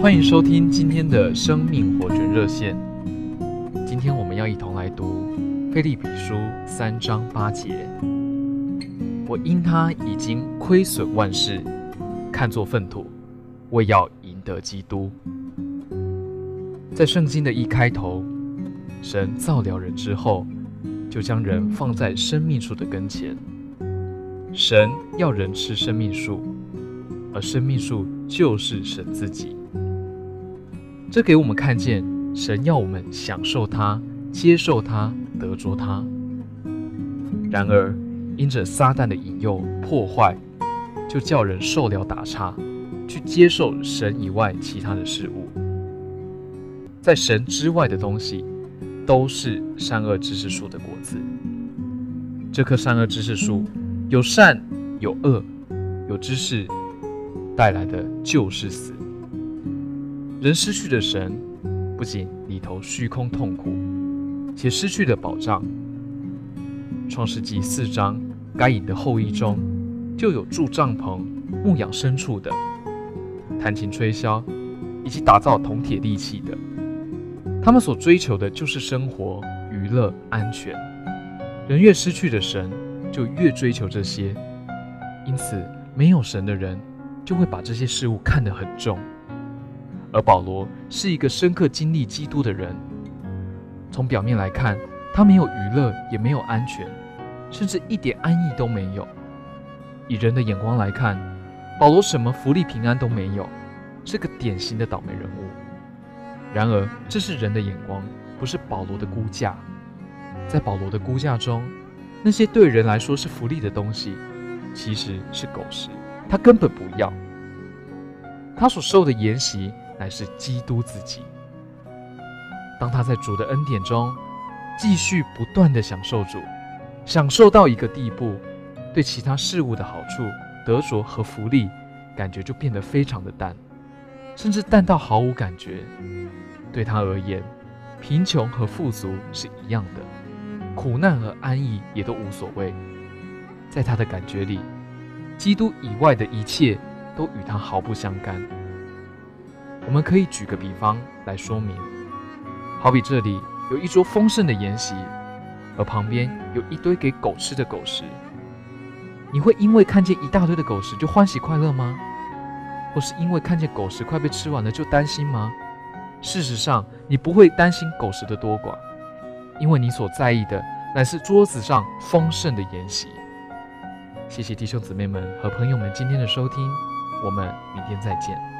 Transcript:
欢迎收听今天的生命活泉热线。今天我们要一同来读《腓立比书》三章八节。我因他已经亏损万事，看作粪土，为要赢得基督。在圣经的一开头，神造了人之后，就将人放在生命树的跟前。神要人吃生命树，而生命树就是神自己。这给我们看见，神要我们享受它、接受它、得着它。然而，因着撒旦的引诱、破坏，就叫人受了打岔，去接受神以外其他的事物。在神之外的东西，都是善恶知识树的果子。这棵善恶知识树，有善有恶，有知识，带来的就是死。人失去了神，不仅里头虚空痛苦，且失去了保障。创世纪四章，该隐的后裔中，就有住帐篷、牧养牲畜的，弹琴吹箫，以及打造铜铁利器的。他们所追求的就是生活、娱乐、安全。人越失去了神，就越追求这些。因此，没有神的人，就会把这些事物看得很重。而保罗是一个深刻经历基督的人，从表面来看，他没有娱乐，也没有安全，甚至一点安逸都没有。以人的眼光来看，保罗什么福利平安都没有，是个典型的倒霉人物。然而，这是人的眼光，不是保罗的估价。在保罗的估价中，那些对人来说是福利的东西，其实是狗食，他根本不要。他所受的筵席，乃是基督自己。当他在主的恩典中继续不断地享受主，享受到一个地步，对其他事物的好处、得着和福利，感觉就变得非常的淡，甚至淡到毫无感觉。对他而言，贫穷和富足是一样的，苦难和安逸也都无所谓。在他的感觉里，基督以外的一切都与他毫不相干。我们可以举个比方来说明，好比这里有一桌丰盛的筵席，而旁边有一堆给狗吃的狗食，你会因为看见一大堆的狗食就欢喜快乐吗？或是因为看见狗食快被吃完了就担心吗？事实上，你不会担心狗食的多寡，因为你所在意的乃是桌子上丰盛的筵席。谢谢弟兄姊妹们和朋友们今天的收听，我们明天再见。